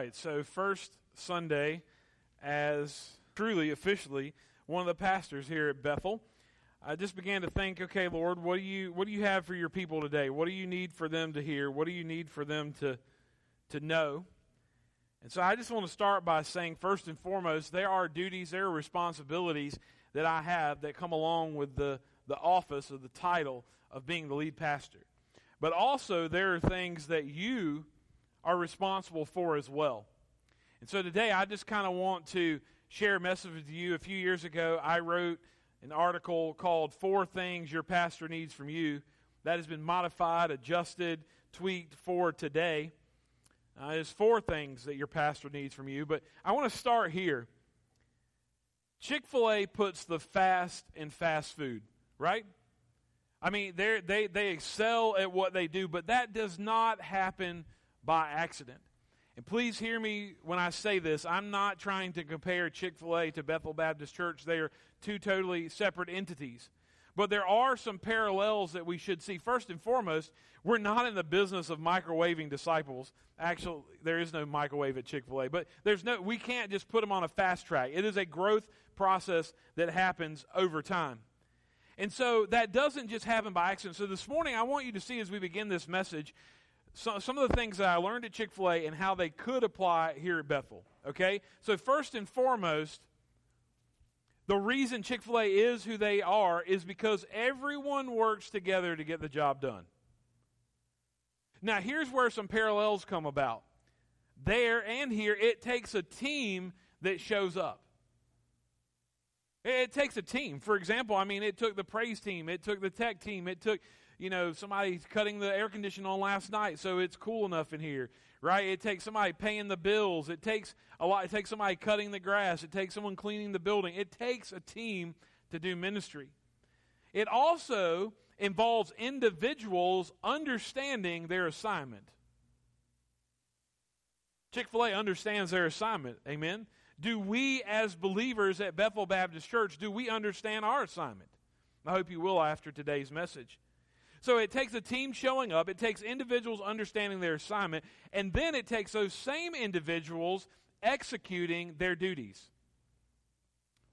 right, so first Sunday as truly, officially, one of the pastors here at Bethel. I just began to think, okay, Lord, what do you what do you have for your people today? What do you need for them to hear? What do you need for them to to know? And so I just want to start by saying first and foremost, there are duties, there are responsibilities that I have that come along with the the office or the title of being the lead pastor. But also there are things that you are responsible for as well. And so today I just kind of want to share a message with you. A few years ago, I wrote an article called Four Things Your Pastor Needs from You. That has been modified, adjusted, tweaked for today. Uh, there's four things that your pastor needs from you, but I want to start here. Chick fil A puts the fast in fast food, right? I mean, they they excel at what they do, but that does not happen by accident. And please hear me when I say this. I'm not trying to compare Chick fil A to Bethel Baptist Church. They are two totally separate entities. But there are some parallels that we should see. First and foremost, we're not in the business of microwaving disciples. Actually, there is no microwave at Chick fil A. But there's no, we can't just put them on a fast track. It is a growth process that happens over time. And so that doesn't just happen by accident. So this morning, I want you to see as we begin this message so, some of the things that I learned at Chick fil A and how they could apply here at Bethel. Okay? So, first and foremost, the reason Chick fil A is who they are is because everyone works together to get the job done. Now, here's where some parallels come about. There and here, it takes a team that shows up. It takes a team. For example, I mean, it took the praise team, it took the tech team, it took you know, somebody's cutting the air conditioning on last night, so it's cool enough in here, right? It takes somebody paying the bills. It takes a lot. It takes somebody cutting the grass. It takes someone cleaning the building. It takes a team to do ministry. It also involves individuals understanding their assignment. Chick fil A understands their assignment. Amen. Do we, as believers at Bethel Baptist Church, do we understand our assignment? I hope you will after today's message. So it takes a team showing up, it takes individuals understanding their assignment, and then it takes those same individuals executing their duties.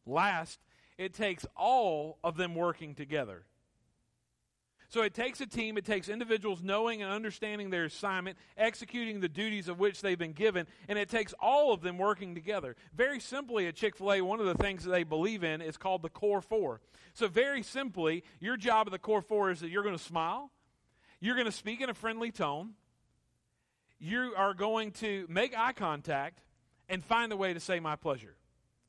Last, it takes all of them working together. So it takes a team, it takes individuals knowing and understanding their assignment, executing the duties of which they've been given, and it takes all of them working together. Very simply, at Chick fil A, one of the things that they believe in is called the Core Four. So, very simply, your job of the Core Four is that you're going to smile, you're going to speak in a friendly tone, you are going to make eye contact, and find a way to say my pleasure.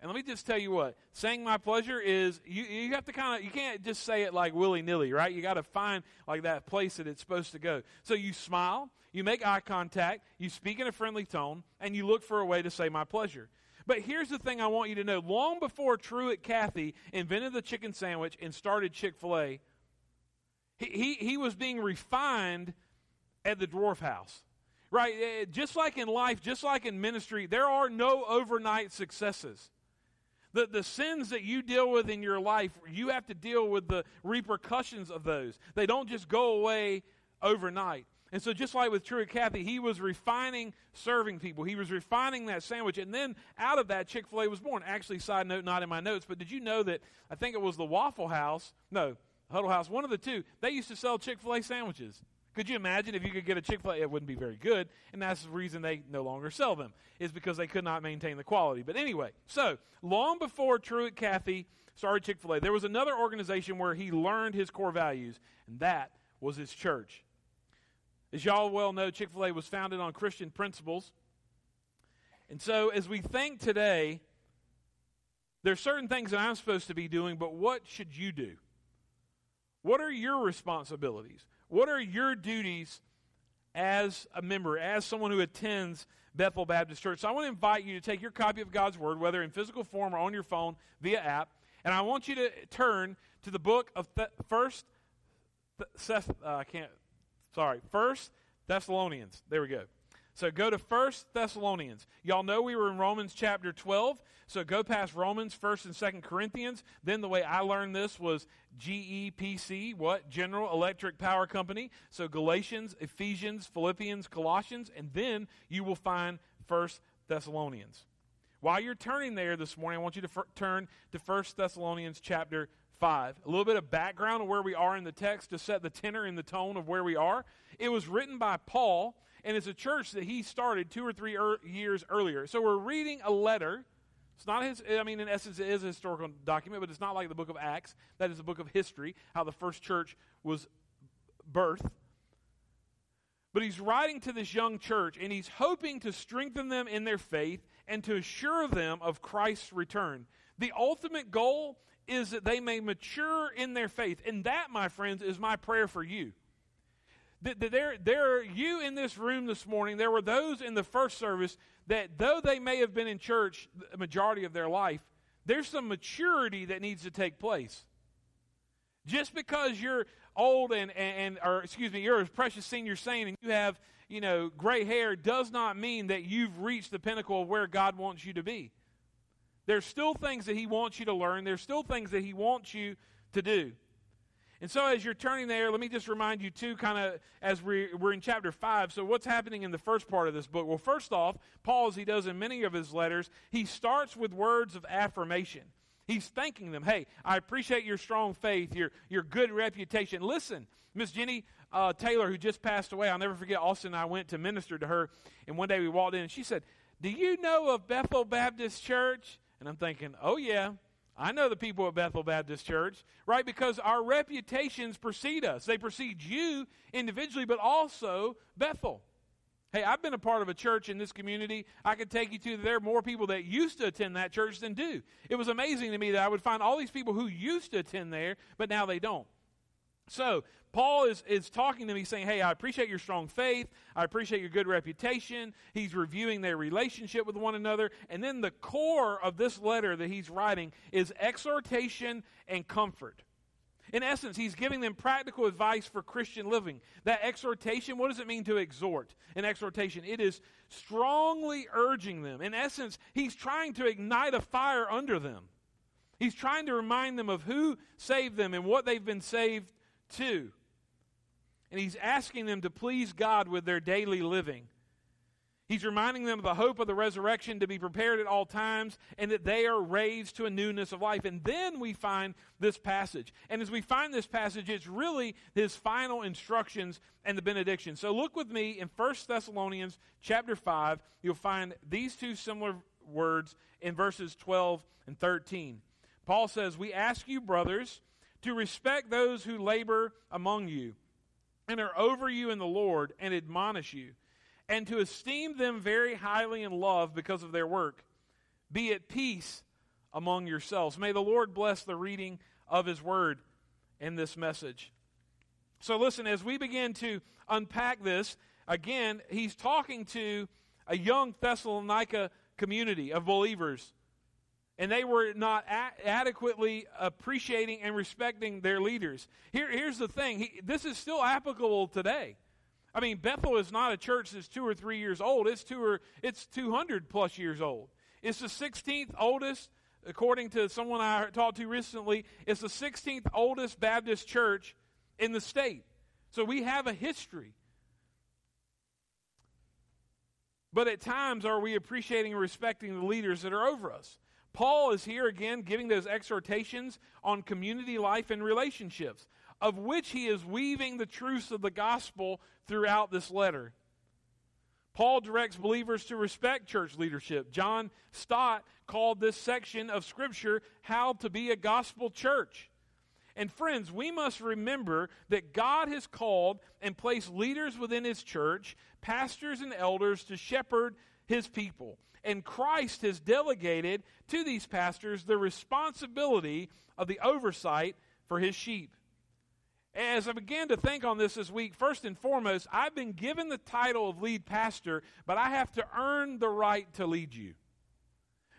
And let me just tell you what, saying my pleasure is you, you have to kind of you can't just say it like willy-nilly, right? You got to find like that place that it's supposed to go. So you smile, you make eye contact, you speak in a friendly tone, and you look for a way to say my pleasure. But here's the thing I want you to know. Long before Truett Cathy invented the chicken sandwich and started Chick-fil-A, he, he, he was being refined at the Dwarf House. Right? Eh, just like in life, just like in ministry, there are no overnight successes. The, the sins that you deal with in your life, you have to deal with the repercussions of those. They don't just go away overnight. And so, just like with Truett Cathy, he was refining serving people. He was refining that sandwich. And then out of that, Chick fil A was born. Actually, side note, not in my notes, but did you know that I think it was the Waffle House, no, Huddle House, one of the two, they used to sell Chick fil A sandwiches. Could you imagine if you could get a Chick fil A? It wouldn't be very good. And that's the reason they no longer sell them, is because they could not maintain the quality. But anyway, so long before Truett Cathy started Chick fil A, there was another organization where he learned his core values, and that was his church. As y'all well know, Chick fil A was founded on Christian principles. And so as we think today, there's certain things that I'm supposed to be doing, but what should you do? What are your responsibilities? What are your duties as a member, as someone who attends Bethel Baptist Church? So I want to invite you to take your copy of God's Word, whether in physical form or on your phone via app, and I want you to turn to the book of Th- First. Th- uh, I can't. Sorry, First Thessalonians. There we go. So go to First Thessalonians. Y'all know we were in Romans chapter 12. So go past Romans, 1st and 2nd Corinthians. Then the way I learned this was GEPC, what? General Electric Power Company. So Galatians, Ephesians, Philippians, Colossians, and then you will find First Thessalonians. While you're turning there this morning, I want you to f- turn to First Thessalonians chapter 5. A little bit of background of where we are in the text to set the tenor and the tone of where we are. It was written by Paul, and it's a church that he started two or three er- years earlier. So we're reading a letter. It's not his, I mean, in essence, it is a historical document, but it's not like the book of Acts. That is a book of history, how the first church was birthed. But he's writing to this young church, and he's hoping to strengthen them in their faith and to assure them of Christ's return. The ultimate goal is that they may mature in their faith. And that, my friends, is my prayer for you. There, there are you in this room this morning, there were those in the first service that though they may have been in church the majority of their life, there's some maturity that needs to take place. Just because you're old and, and, or excuse me, you're a precious senior saint and you have, you know, gray hair does not mean that you've reached the pinnacle of where God wants you to be. There's still things that He wants you to learn. There's still things that He wants you to do. And so, as you're turning there, let me just remind you, too, kind of as we, we're in chapter 5. So, what's happening in the first part of this book? Well, first off, Paul, as he does in many of his letters, he starts with words of affirmation. He's thanking them. Hey, I appreciate your strong faith, your, your good reputation. Listen, Miss Jenny uh, Taylor, who just passed away, I'll never forget, Austin and I went to minister to her, and one day we walked in, and she said, Do you know of Bethel Baptist Church? And I'm thinking, oh, yeah, I know the people at Bethel Baptist Church, right? Because our reputations precede us. They precede you individually, but also Bethel. Hey, I've been a part of a church in this community. I could take you to there are more people that used to attend that church than do. It was amazing to me that I would find all these people who used to attend there, but now they don't. So, Paul is, is talking to me saying, Hey, I appreciate your strong faith. I appreciate your good reputation. He's reviewing their relationship with one another. And then the core of this letter that he's writing is exhortation and comfort. In essence, he's giving them practical advice for Christian living. That exhortation, what does it mean to exhort? An exhortation, it is strongly urging them. In essence, he's trying to ignite a fire under them. He's trying to remind them of who saved them and what they've been saved to. And he's asking them to please God with their daily living. He's reminding them of the hope of the resurrection to be prepared at all times and that they are raised to a newness of life. And then we find this passage. And as we find this passage, it's really his final instructions and the benediction. So look with me in 1 Thessalonians chapter 5. You'll find these two similar words in verses 12 and 13. Paul says, We ask you, brothers, to respect those who labor among you and are over you in the Lord and admonish you, and to esteem them very highly in love because of their work. Be at peace among yourselves. May the Lord bless the reading of his word in this message. So, listen, as we begin to unpack this, again, he's talking to a young Thessalonica community of believers and they were not a- adequately appreciating and respecting their leaders. Here, here's the thing he, this is still applicable today. I mean, Bethel is not a church that's two or three years old, it's, two or, it's 200 plus years old. It's the 16th oldest, according to someone I talked to recently, it's the 16th oldest Baptist church in the state. So we have a history. But at times, are we appreciating and respecting the leaders that are over us? Paul is here again giving those exhortations on community life and relationships, of which he is weaving the truths of the gospel throughout this letter. Paul directs believers to respect church leadership. John Stott called this section of Scripture How to Be a Gospel Church. And friends, we must remember that God has called and placed leaders within His church, pastors and elders, to shepherd His people. And Christ has delegated to these pastors the responsibility of the oversight for his sheep. As I began to think on this this week, first and foremost, I've been given the title of lead pastor, but I have to earn the right to lead you.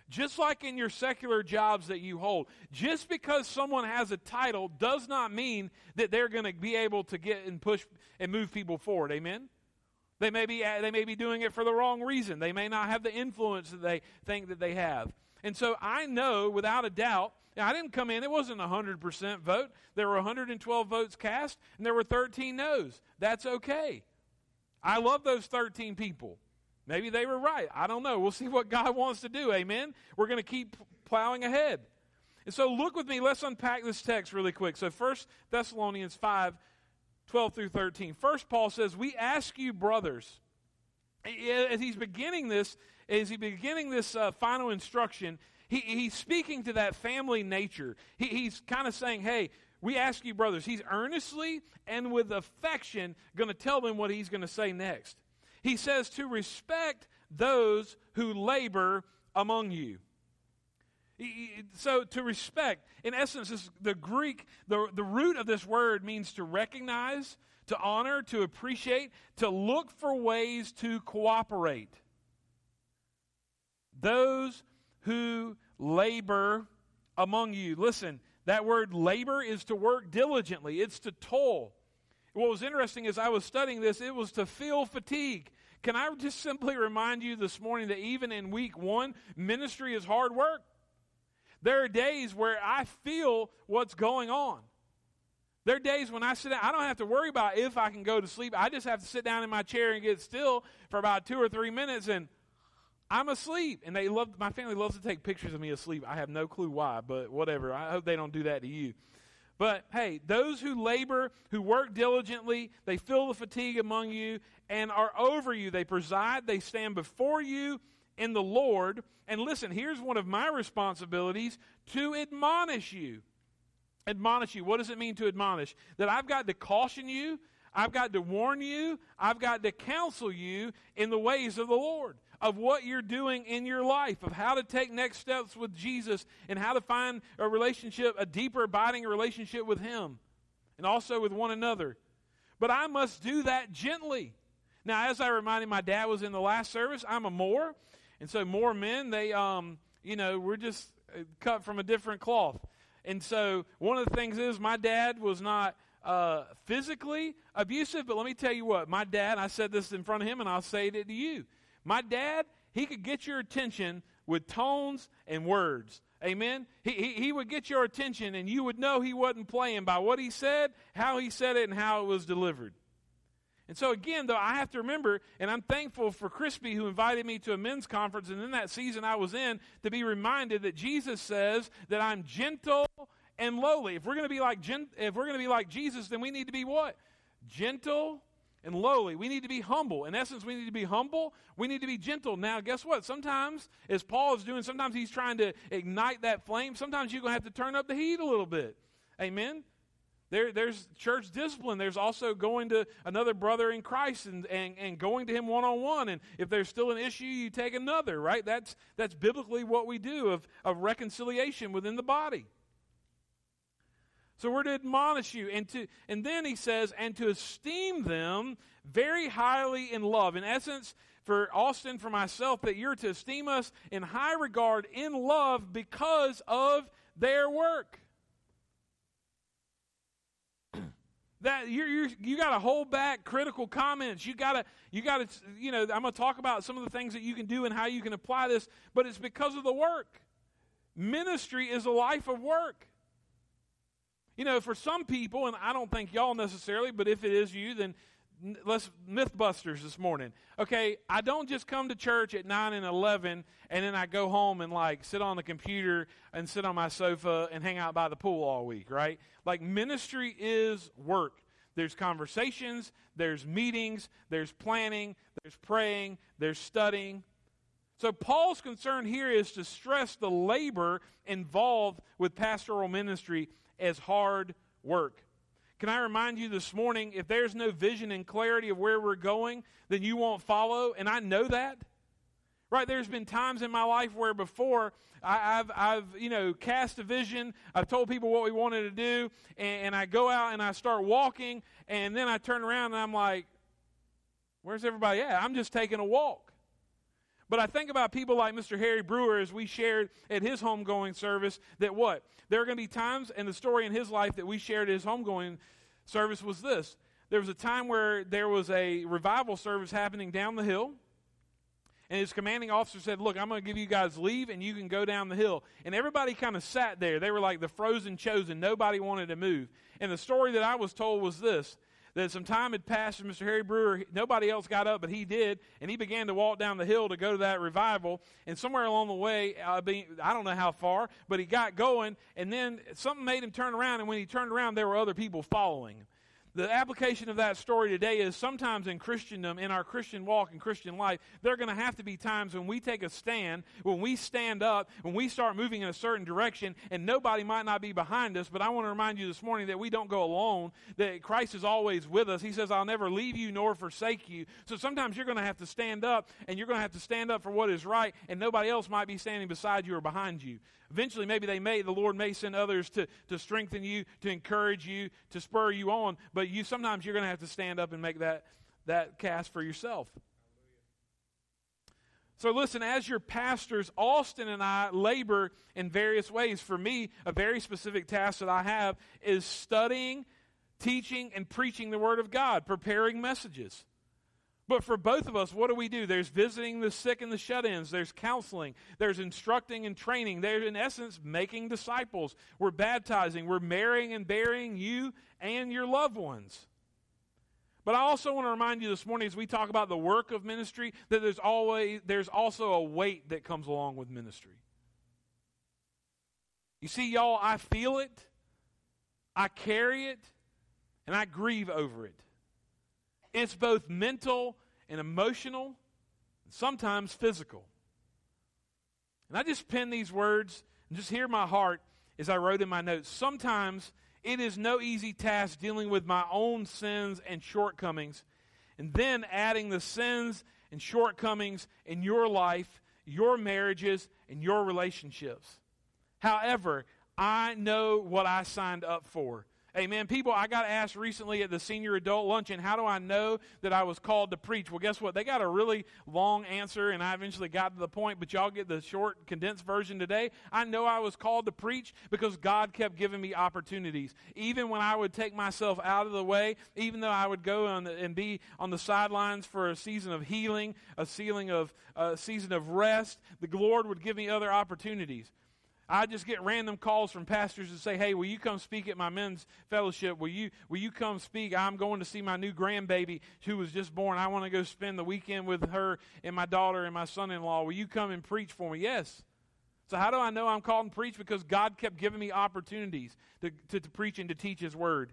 Just like in your secular jobs that you hold, just because someone has a title does not mean that they're going to be able to get and push and move people forward. Amen? They may, be, uh, they may be doing it for the wrong reason. They may not have the influence that they think that they have. And so I know without a doubt, I didn't come in, it wasn't a 100% vote. There were 112 votes cast, and there were 13 no's. That's okay. I love those 13 people. Maybe they were right. I don't know. We'll see what God wants to do. Amen. We're going to keep plowing ahead. And so look with me. Let's unpack this text really quick. So First Thessalonians 5, 12 through 13. First, Paul says, We ask you, brothers, as he's beginning this, as he's beginning this uh, final instruction, he, he's speaking to that family nature. He, he's kind of saying, Hey, we ask you, brothers. He's earnestly and with affection going to tell them what he's going to say next. He says to respect those who labor among you. So to respect, in essence, is the Greek, the, the root of this word means to recognize, to honor, to appreciate, to look for ways to cooperate. Those who labor among you. Listen, that word labor is to work diligently, it's to toil. What was interesting is I was studying this, it was to feel fatigue. Can I just simply remind you this morning that even in week one, ministry is hard work? There are days where I feel what's going on. There are days when I sit down, I don't have to worry about if I can go to sleep. I just have to sit down in my chair and get still for about two or three minutes and I'm asleep. And they love my family loves to take pictures of me asleep. I have no clue why, but whatever. I hope they don't do that to you. But hey, those who labor, who work diligently, they feel the fatigue among you and are over you. They preside, they stand before you in the Lord. And listen, here's one of my responsibilities to admonish you. Admonish you. What does it mean to admonish? That I've got to caution you, I've got to warn you, I've got to counsel you in the ways of the Lord, of what you're doing in your life, of how to take next steps with Jesus, and how to find a relationship, a deeper, abiding relationship with Him, and also with one another. But I must do that gently. Now, as I reminded my dad was in the last service, I'm a Moore, and so Moore men, they, um, you know, we're just uh, cut from a different cloth. And so one of the things is my dad was not uh, physically abusive, but let me tell you what, my dad, I said this in front of him and I'll say it to you. My dad, he could get your attention with tones and words. Amen. He, he, he, would get your attention, and you would know he wasn't playing by what he said, how he said it, and how it was delivered. And so, again, though, I have to remember, and I'm thankful for Crispy who invited me to a men's conference, and in that season I was in, to be reminded that Jesus says that I'm gentle and lowly. If we're going to be like if we're going to be like Jesus, then we need to be what? Gentle and lowly. We need to be humble. In essence, we need to be humble. We need to be gentle. Now, guess what? Sometimes, as Paul is doing, sometimes he's trying to ignite that flame. Sometimes you're going to have to turn up the heat a little bit. Amen. There, there's church discipline. There's also going to another brother in Christ and, and, and going to him one on one. And if there's still an issue, you take another, right? That's, that's biblically what we do of, of reconciliation within the body. So we're to admonish you. And, to, and then he says, and to esteem them very highly in love. In essence, for Austin, for myself, that you're to esteem us in high regard, in love, because of their work. That you're, you're, you got to hold back critical comments. You got to, you got to, you know, I'm going to talk about some of the things that you can do and how you can apply this, but it's because of the work. Ministry is a life of work. You know, for some people, and I don't think y'all necessarily, but if it is you, then let's mythbusters this morning. Okay, I don't just come to church at 9 and 11 and then I go home and like sit on the computer and sit on my sofa and hang out by the pool all week, right? Like ministry is work. There's conversations, there's meetings, there's planning, there's praying, there's studying. So Paul's concern here is to stress the labor involved with pastoral ministry as hard work. Can I remind you this morning if there's no vision and clarity of where we're going, then you won't follow, and I know that. Right, there's been times in my life where before I, have I've you know cast a vision, I've told people what we wanted to do, and, and I go out and I start walking, and then I turn around and I'm like, "Where's everybody at? I'm just taking a walk." But I think about people like Mr. Harry Brewer, as we shared at his homegoing service, that what? There are going to be times, and the story in his life that we shared at his homegoing service was this. There was a time where there was a revival service happening down the hill, and his commanding officer said, Look, I'm going to give you guys leave, and you can go down the hill. And everybody kind of sat there. They were like the frozen chosen. Nobody wanted to move. And the story that I was told was this that some time had passed and Mr. Harry Brewer, nobody else got up, but he did, and he began to walk down the hill to go to that revival. And somewhere along the way, I, I don't know how far, but he got going, and then something made him turn around, and when he turned around, there were other people following the application of that story today is sometimes in Christendom, in our Christian walk and Christian life, there are going to have to be times when we take a stand, when we stand up, when we start moving in a certain direction, and nobody might not be behind us. But I want to remind you this morning that we don't go alone, that Christ is always with us. He says, I'll never leave you nor forsake you. So sometimes you're going to have to stand up, and you're going to have to stand up for what is right, and nobody else might be standing beside you or behind you. Eventually, maybe they may, the Lord may send others to, to strengthen you, to encourage you, to spur you on. But you sometimes you're going to have to stand up and make that, that cast for yourself. So, listen, as your pastors, Austin and I labor in various ways. For me, a very specific task that I have is studying, teaching, and preaching the Word of God, preparing messages. But for both of us, what do we do? There's visiting the sick and the shut ins, there's counseling, there's instructing and training, there's, in essence, making disciples. We're baptizing, we're marrying and burying you and your loved ones. But I also want to remind you this morning as we talk about the work of ministry that there's always there's also a weight that comes along with ministry. You see y'all, I feel it. I carry it and I grieve over it. It's both mental and emotional, and sometimes physical. And I just pen these words and just hear my heart as I wrote in my notes. Sometimes it is no easy task dealing with my own sins and shortcomings, and then adding the sins and shortcomings in your life, your marriages, and your relationships. However, I know what I signed up for. Amen. People, I got asked recently at the senior adult luncheon, how do I know that I was called to preach? Well, guess what? They got a really long answer, and I eventually got to the point, but y'all get the short, condensed version today. I know I was called to preach because God kept giving me opportunities. Even when I would take myself out of the way, even though I would go the, and be on the sidelines for a season of healing, a of, a season of rest, the Lord would give me other opportunities. I just get random calls from pastors to say, "Hey, will you come speak at my men's fellowship? Will you will you come speak? I'm going to see my new grandbaby who was just born. I want to go spend the weekend with her and my daughter and my son-in-law. Will you come and preach for me?" Yes. So how do I know I'm called to preach? Because God kept giving me opportunities to, to, to preach and to teach His Word.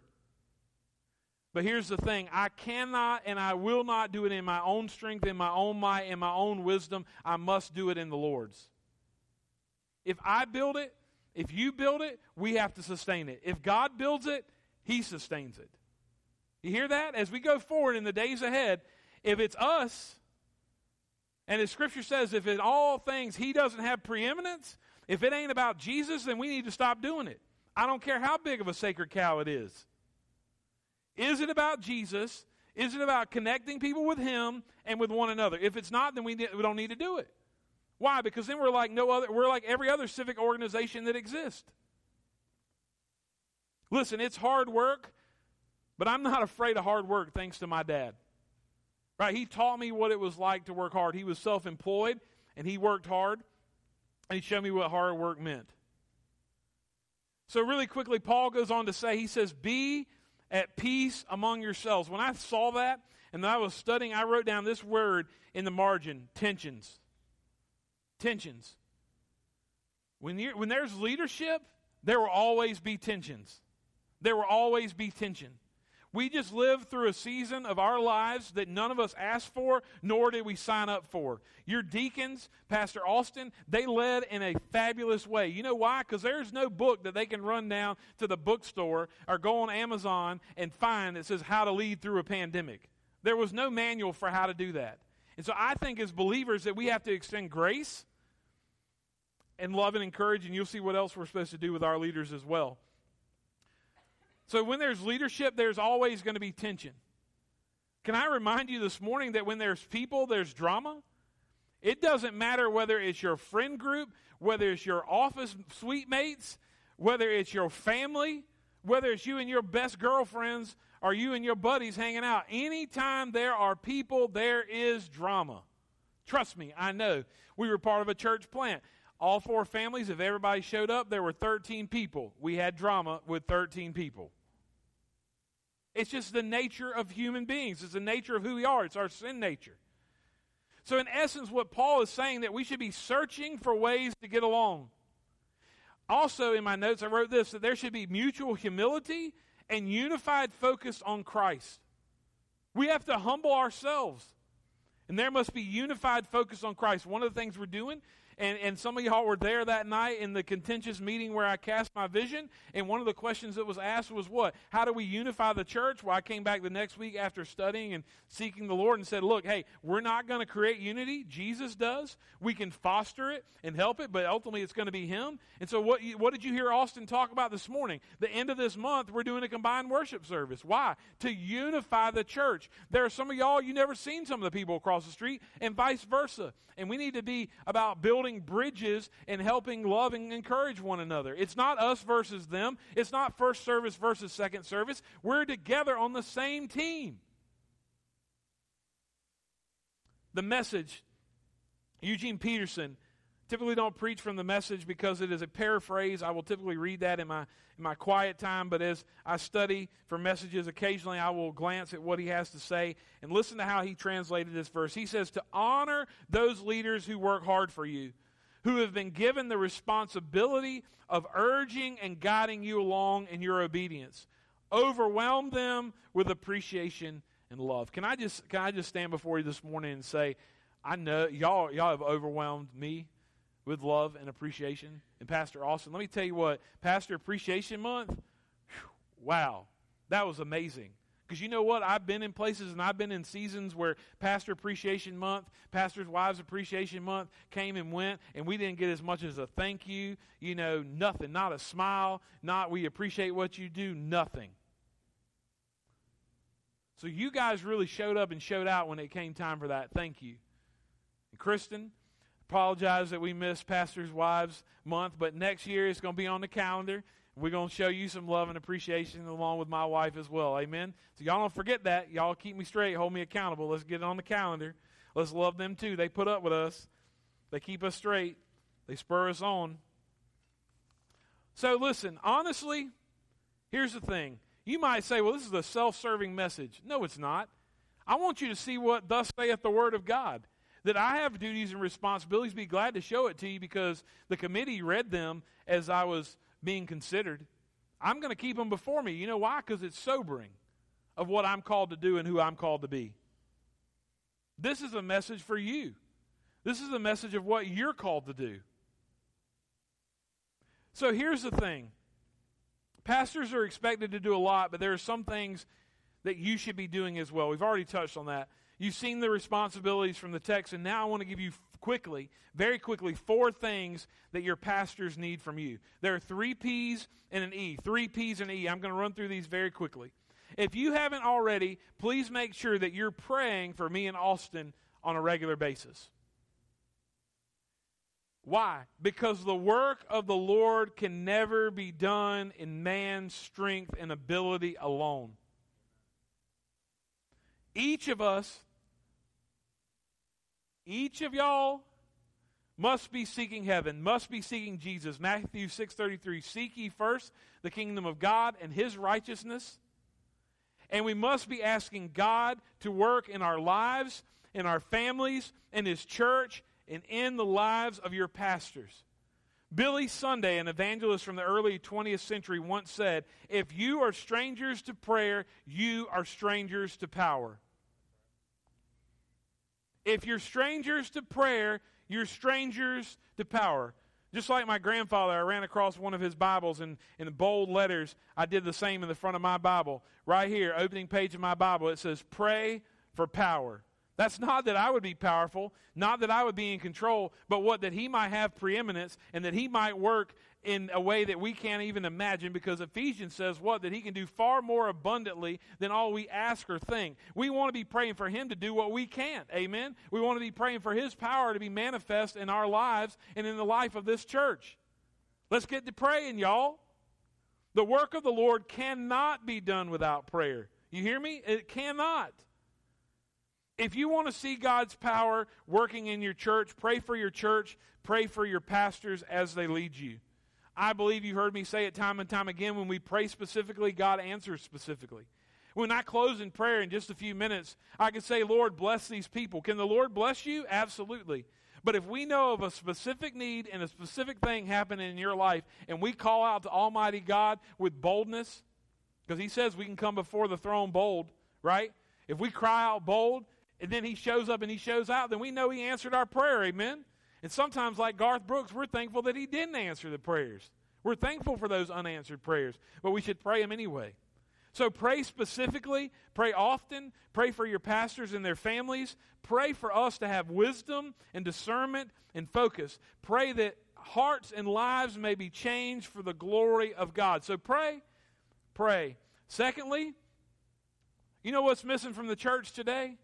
But here's the thing I cannot and I will not do it in my own strength, in my own might, in my own wisdom. I must do it in the Lord's. If I build it, if you build it, we have to sustain it. If God builds it, He sustains it. You hear that? As we go forward in the days ahead, if it's us, and as Scripture says, if in all things He doesn't have preeminence, if it ain't about Jesus, then we need to stop doing it. I don't care how big of a sacred cow it is. Is it about Jesus? Is it about connecting people with Him and with one another? If it's not, then we, we don't need to do it. Why? Because then we're like no other we're like every other civic organization that exists. Listen, it's hard work, but I'm not afraid of hard work thanks to my dad. Right? He taught me what it was like to work hard. He was self-employed and he worked hard and he showed me what hard work meant. So really quickly Paul goes on to say he says be at peace among yourselves. When I saw that and I was studying, I wrote down this word in the margin, tensions tensions. When, you when there's leadership, there will always be tensions. There will always be tension. We just live through a season of our lives that none of us asked for, nor did we sign up for. Your deacons, Pastor Austin, they led in a fabulous way. You know why? Because there's no book that they can run down to the bookstore or go on Amazon and find that says how to lead through a pandemic. There was no manual for how to do that. And so I think as believers that we have to extend grace and love and encourage, and you'll see what else we're supposed to do with our leaders as well. So when there's leadership, there's always going to be tension. Can I remind you this morning that when there's people, there's drama? It doesn't matter whether it's your friend group, whether it's your office suite mates, whether it's your family, whether it's you and your best girlfriends or you and your buddies hanging out. Anytime there are people, there is drama. Trust me, I know. We were part of a church plant. All four families, if everybody showed up, there were 13 people. We had drama with 13 people. It's just the nature of human beings. It's the nature of who we are. It's our sin nature. So, in essence, what Paul is saying that we should be searching for ways to get along. Also, in my notes, I wrote this that there should be mutual humility and unified focus on Christ. We have to humble ourselves. And there must be unified focus on Christ. One of the things we're doing and, and some of y'all were there that night in the contentious meeting where I cast my vision. And one of the questions that was asked was what? How do we unify the church? Well, I came back the next week after studying and seeking the Lord and said, look, hey, we're not going to create unity. Jesus does. We can foster it and help it, but ultimately it's going to be Him. And so, what, what did you hear Austin talk about this morning? The end of this month, we're doing a combined worship service. Why? To unify the church. There are some of y'all, you never seen some of the people across the street, and vice versa. And we need to be about building building bridges and helping love and encourage one another. It's not us versus them. It's not first service versus second service. We're together on the same team. The message, Eugene Peterson, typically don't preach from the message because it is a paraphrase. I will typically read that in my in my quiet time, but as I study for messages, occasionally I will glance at what he has to say and listen to how he translated this verse. He says, To honor those leaders who work hard for you, who have been given the responsibility of urging and guiding you along in your obedience. Overwhelm them with appreciation and love. Can I just can I just stand before you this morning and say, I know y'all y'all have overwhelmed me with love and appreciation. And Pastor Austin, let me tell you what, Pastor Appreciation Month, whew, wow, that was amazing. Because you know what? I've been in places and I've been in seasons where Pastor Appreciation Month, Pastor's Wives Appreciation Month came and went, and we didn't get as much as a thank you, you know, nothing, not a smile, not we appreciate what you do, nothing. So you guys really showed up and showed out when it came time for that. Thank you. And Kristen, apologize that we missed Pastor's Wives Month, but next year it's going to be on the calendar. We're going to show you some love and appreciation along with my wife as well. Amen. So y'all don't forget that. Y'all keep me straight, hold me accountable. Let's get it on the calendar. Let's love them too. They put up with us. They keep us straight. They spur us on. So listen, honestly, here's the thing. You might say, well, this is a self-serving message. No, it's not. I want you to see what thus saith the word of God that I have duties and responsibilities. Be glad to show it to you because the committee read them as I was being considered. I'm going to keep them before me. You know why? Because it's sobering of what I'm called to do and who I'm called to be. This is a message for you. This is a message of what you're called to do. So here's the thing pastors are expected to do a lot, but there are some things that you should be doing as well. We've already touched on that. You've seen the responsibilities from the text, and now I want to give you quickly, very quickly, four things that your pastors need from you. There are three P's and an E. Three P's and an E. I'm going to run through these very quickly. If you haven't already, please make sure that you're praying for me and Austin on a regular basis. Why? Because the work of the Lord can never be done in man's strength and ability alone. Each of us each of y'all must be seeking heaven, must be seeking Jesus. Matthew 6:33, seek ye first the kingdom of God and his righteousness. And we must be asking God to work in our lives, in our families, in his church, and in the lives of your pastors. Billy Sunday, an evangelist from the early 20th century, once said, If you are strangers to prayer, you are strangers to power. If you're strangers to prayer, you're strangers to power. Just like my grandfather, I ran across one of his Bibles and in bold letters, I did the same in the front of my Bible. Right here, opening page of my Bible, it says, Pray for power. That's not that I would be powerful, not that I would be in control, but what that he might have preeminence and that he might work in a way that we can't even imagine because Ephesians says what? That he can do far more abundantly than all we ask or think. We want to be praying for him to do what we can't. Amen. We want to be praying for his power to be manifest in our lives and in the life of this church. Let's get to praying, y'all. The work of the Lord cannot be done without prayer. You hear me? It cannot. If you want to see God's power working in your church, pray for your church, pray for your pastors as they lead you. I believe you heard me say it time and time again when we pray specifically, God answers specifically. When I close in prayer in just a few minutes, I can say, Lord, bless these people. Can the Lord bless you? Absolutely. But if we know of a specific need and a specific thing happening in your life, and we call out to Almighty God with boldness, because He says we can come before the throne bold, right? If we cry out bold, and then He shows up and He shows out, then we know He answered our prayer, amen? And sometimes, like Garth Brooks, we're thankful that He didn't answer the prayers. We're thankful for those unanswered prayers, but we should pray them anyway. So pray specifically, pray often, pray for your pastors and their families. Pray for us to have wisdom and discernment and focus. Pray that hearts and lives may be changed for the glory of God. So pray, pray. Secondly, you know what's missing from the church today?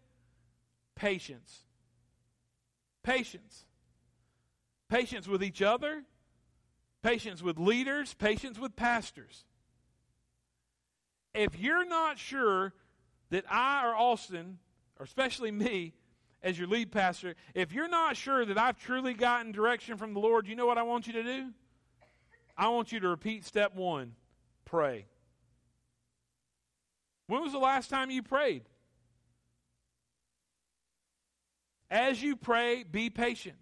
Patience. Patience. Patience with each other, patience with leaders, patience with pastors if you're not sure that I or Austin, or especially me, as your lead pastor, if you're not sure that I've truly gotten direction from the Lord, you know what I want you to do? I want you to repeat step one pray. When was the last time you prayed? As you pray, be patient.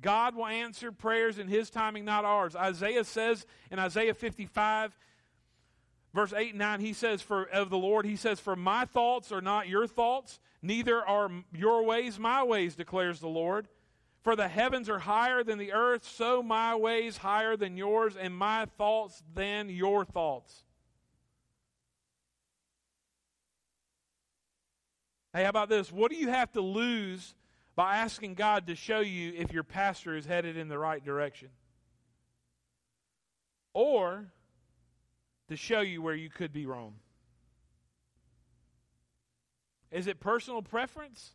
God will answer prayers in His timing, not ours. Isaiah says in Isaiah 55, verse 8 and 9 he says for of the lord he says for my thoughts are not your thoughts neither are your ways my ways declares the lord for the heavens are higher than the earth so my ways higher than yours and my thoughts than your thoughts hey how about this what do you have to lose by asking god to show you if your pastor is headed in the right direction or to show you where you could be wrong? Is it personal preference?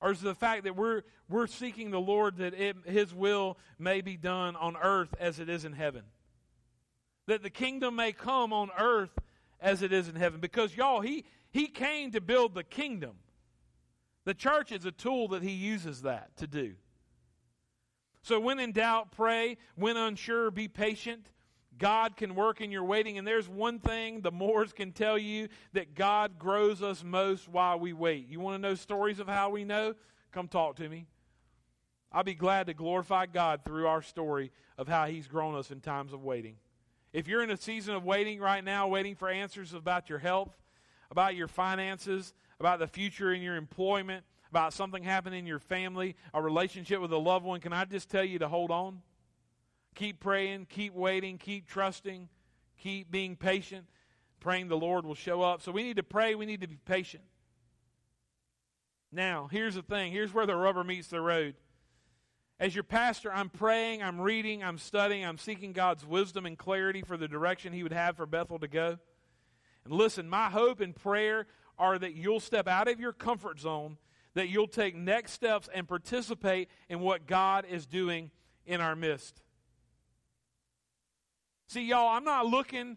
Or is it the fact that we're, we're seeking the Lord that it, His will may be done on earth as it is in heaven? That the kingdom may come on earth as it is in heaven. Because, y'all, He, he came to build the kingdom. The church is a tool that He uses that to do. So when in doubt, pray. When unsure, be patient. God can work in your waiting. And there's one thing the Moores can tell you that God grows us most while we wait. You want to know stories of how we know? Come talk to me. I'll be glad to glorify God through our story of how He's grown us in times of waiting. If you're in a season of waiting right now, waiting for answers about your health, about your finances, about the future in your employment, about something happening in your family, a relationship with a loved one, can I just tell you to hold on? Keep praying, keep waiting, keep trusting, keep being patient, praying the Lord will show up. So we need to pray, we need to be patient. Now, here's the thing here's where the rubber meets the road. As your pastor, I'm praying, I'm reading, I'm studying, I'm seeking God's wisdom and clarity for the direction He would have for Bethel to go. And listen, my hope and prayer are that you'll step out of your comfort zone that you'll take next steps and participate in what God is doing in our midst. See, y'all, I'm not looking,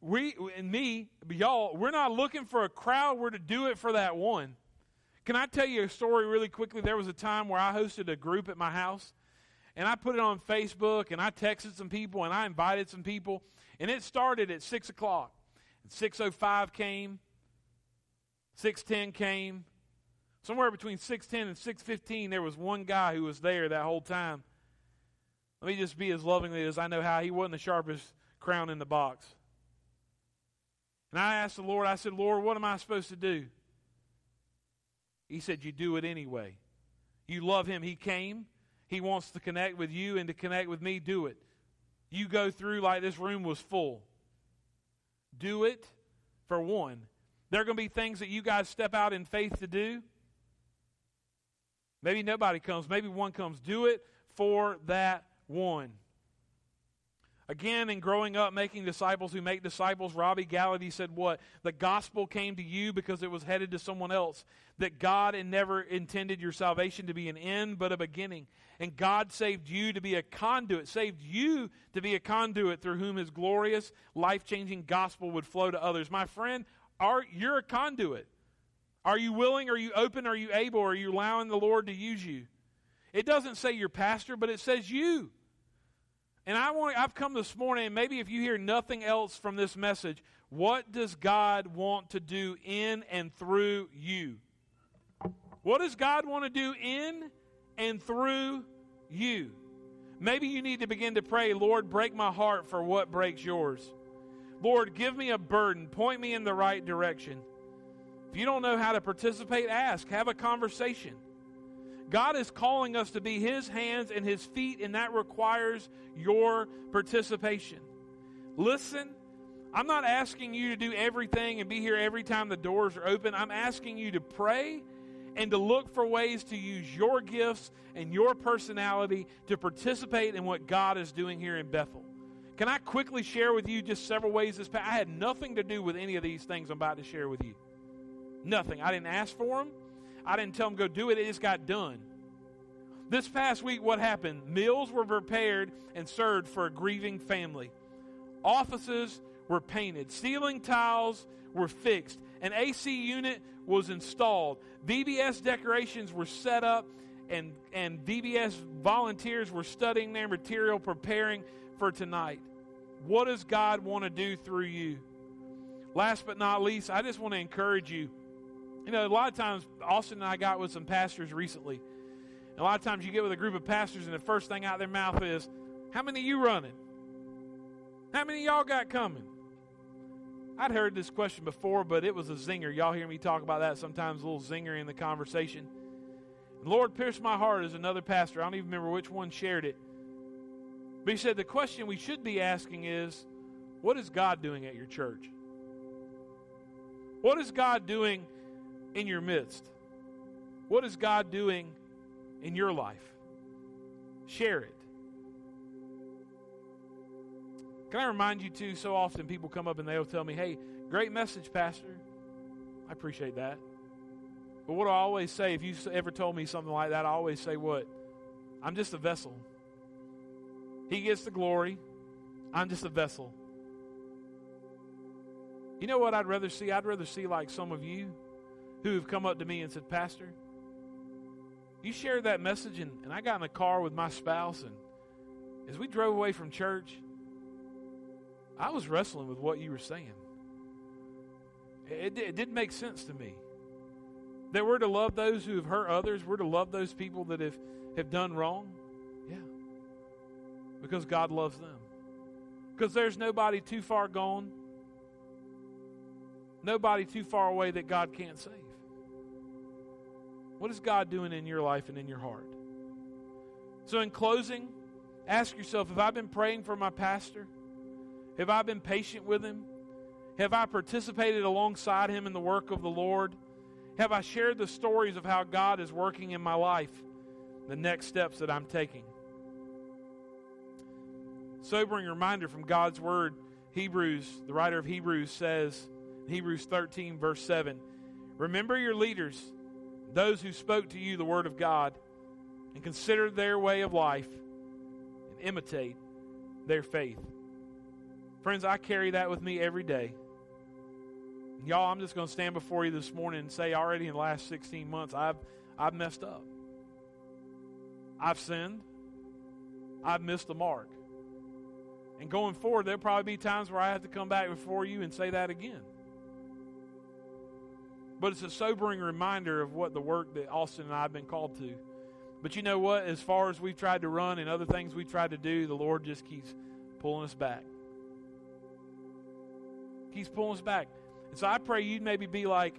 we and me, y'all, we're not looking for a crowd. We're to do it for that one. Can I tell you a story really quickly? There was a time where I hosted a group at my house, and I put it on Facebook, and I texted some people, and I invited some people, and it started at 6 o'clock. 6.05 came, 6.10 came, Somewhere between 610 and 615, there was one guy who was there that whole time. Let me just be as lovingly as I know how. He wasn't the sharpest crown in the box. And I asked the Lord, I said, Lord, what am I supposed to do? He said, You do it anyway. You love him. He came. He wants to connect with you and to connect with me. Do it. You go through like this room was full. Do it for one. There are going to be things that you guys step out in faith to do. Maybe nobody comes. Maybe one comes. Do it for that one. Again, in growing up, making disciples who make disciples, Robbie Gallaty said what? The gospel came to you because it was headed to someone else. That God had never intended your salvation to be an end, but a beginning. And God saved you to be a conduit, saved you to be a conduit through whom his glorious, life changing gospel would flow to others. My friend, are, you're a conduit. Are you willing? Are you open? Are you able? Are you allowing the Lord to use you? It doesn't say your pastor, but it says you. And I want I've come this morning, and maybe if you hear nothing else from this message, what does God want to do in and through you? What does God want to do in and through you? Maybe you need to begin to pray, Lord, break my heart for what breaks yours. Lord, give me a burden. Point me in the right direction. If you don't know how to participate, ask. Have a conversation. God is calling us to be His hands and His feet, and that requires your participation. Listen, I'm not asking you to do everything and be here every time the doors are open. I'm asking you to pray and to look for ways to use your gifts and your personality to participate in what God is doing here in Bethel. Can I quickly share with you just several ways this past? I had nothing to do with any of these things I'm about to share with you. Nothing. I didn't ask for them. I didn't tell them go do it. It just got done. This past week, what happened? Meals were prepared and served for a grieving family. Offices were painted. Ceiling tiles were fixed. An AC unit was installed. VBS decorations were set up, and, and VBS volunteers were studying their material, preparing for tonight. What does God want to do through you? Last but not least, I just want to encourage you. You know, a lot of times, Austin and I got with some pastors recently. a lot of times you get with a group of pastors, and the first thing out their mouth is, How many you running? How many y'all got coming? I'd heard this question before, but it was a zinger. Y'all hear me talk about that sometimes, a little zinger in the conversation. And Lord pierced my heart as another pastor. I don't even remember which one shared it. But he said the question we should be asking is what is God doing at your church? What is God doing in your midst? What is God doing in your life? Share it. Can I remind you, too, so often people come up and they'll tell me, hey, great message, Pastor. I appreciate that. But what do I always say? If you ever told me something like that, I always say what? I'm just a vessel. He gets the glory. I'm just a vessel. You know what I'd rather see? I'd rather see like some of you who have come up to me and said, Pastor, you shared that message, and, and I got in the car with my spouse, and as we drove away from church, I was wrestling with what you were saying. It, it, didn't make sense to me. That we're to love those who have hurt others, we're to love those people that have, have done wrong. Yeah. Because God loves them. Because there's nobody too far gone, nobody too far away that God can't save. What is God doing in your life and in your heart? So, in closing, ask yourself have I been praying for my pastor? Have I been patient with him? Have I participated alongside him in the work of the Lord? Have I shared the stories of how God is working in my life, the next steps that I'm taking? Sobering reminder from God's Word, Hebrews, the writer of Hebrews says, Hebrews 13, verse 7, Remember your leaders, those who spoke to you the Word of God, and consider their way of life and imitate their faith. Friends, I carry that with me every day. Y'all, I'm just going to stand before you this morning and say already in the last 16 months, I've, I've messed up. I've sinned. I've missed the mark. And going forward, there'll probably be times where I have to come back before you and say that again. But it's a sobering reminder of what the work that Austin and I have been called to. But you know what? As far as we've tried to run and other things we've tried to do, the Lord just keeps pulling us back keeps pulling us back. And so I pray you'd maybe be like,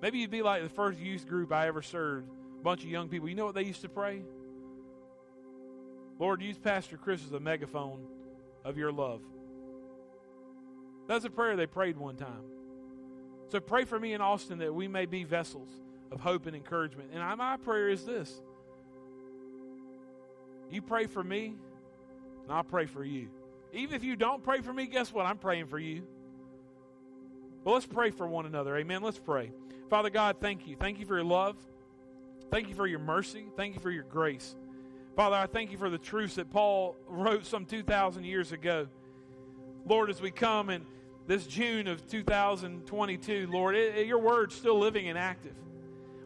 maybe you'd be like the first youth group I ever served, a bunch of young people. You know what they used to pray? Lord, use Pastor Chris as a megaphone of your love. That's a prayer they prayed one time. So pray for me in Austin that we may be vessels of hope and encouragement. And my prayer is this you pray for me, and I'll pray for you. Even if you don't pray for me, guess what? I'm praying for you. Well, let's pray for one another. Amen. Let's pray. Father God, thank you. Thank you for your love. Thank you for your mercy. Thank you for your grace. Father, I thank you for the truths that Paul wrote some 2,000 years ago. Lord, as we come in this June of 2022, Lord, it, it, your word's still living and active.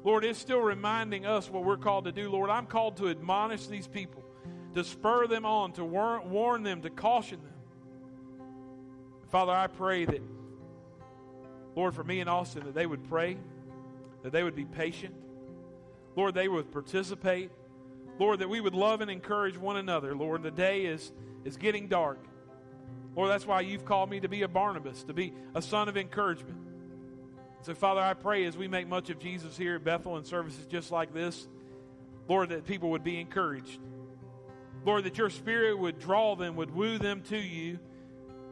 Lord, it's still reminding us what we're called to do. Lord, I'm called to admonish these people, to spur them on, to warn, warn them, to caution them. Father, I pray that, Lord, for me and Austin, that they would pray, that they would be patient. Lord, they would participate. Lord, that we would love and encourage one another. Lord, the day is, is getting dark. Lord, that's why you've called me to be a Barnabas, to be a son of encouragement. So, Father, I pray as we make much of Jesus here at Bethel and services just like this, Lord, that people would be encouraged. Lord, that your spirit would draw them, would woo them to you,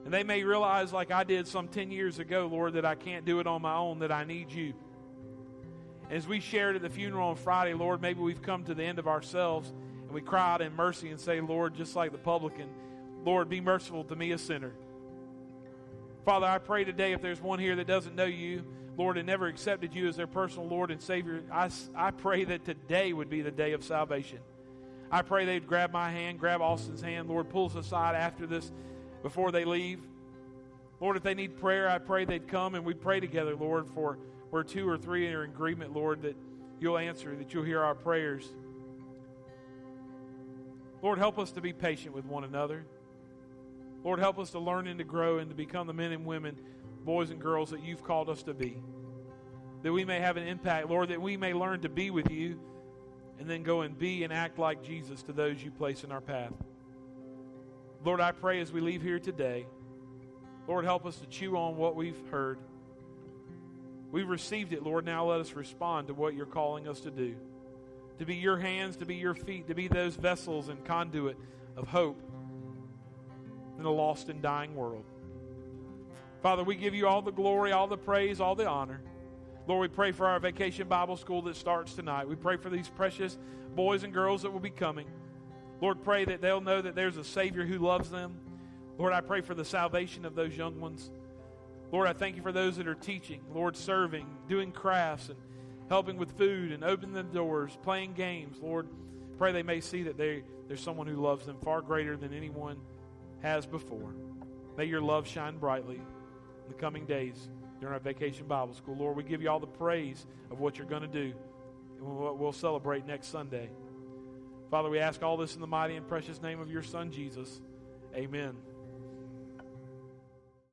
and they may realize, like I did some 10 years ago, Lord, that I can't do it on my own, that I need you. As we shared at the funeral on Friday, Lord, maybe we've come to the end of ourselves and we cry out in mercy and say, Lord, just like the publican, Lord, be merciful to me, a sinner. Father, I pray today if there's one here that doesn't know you, Lord, and never accepted you as their personal Lord and Savior, I, I pray that today would be the day of salvation. I pray they'd grab my hand, grab Austin's hand, Lord, pull us aside after this before they leave. Lord, if they need prayer, I pray they'd come and we pray together, Lord, for where two or three are in agreement, Lord, that you'll answer, that you'll hear our prayers. Lord, help us to be patient with one another. Lord, help us to learn and to grow and to become the men and women, boys and girls that you've called us to be. That we may have an impact, Lord, that we may learn to be with you and then go and be and act like Jesus to those you place in our path. Lord, I pray as we leave here today, Lord, help us to chew on what we've heard. We've received it, Lord. Now let us respond to what you're calling us to do. To be your hands, to be your feet, to be those vessels and conduit of hope in a lost and dying world. Father, we give you all the glory, all the praise, all the honor. Lord, we pray for our vacation Bible school that starts tonight. We pray for these precious boys and girls that will be coming. Lord, pray that they'll know that there's a Savior who loves them. Lord, I pray for the salvation of those young ones. Lord, I thank you for those that are teaching, Lord, serving, doing crafts, and helping with food and opening the doors, playing games. Lord, pray they may see that they, there's someone who loves them far greater than anyone has before. May your love shine brightly in the coming days during our vacation Bible school. Lord, we give you all the praise of what you're going to do and what we'll celebrate next Sunday. Father, we ask all this in the mighty and precious name of your Son, Jesus. Amen.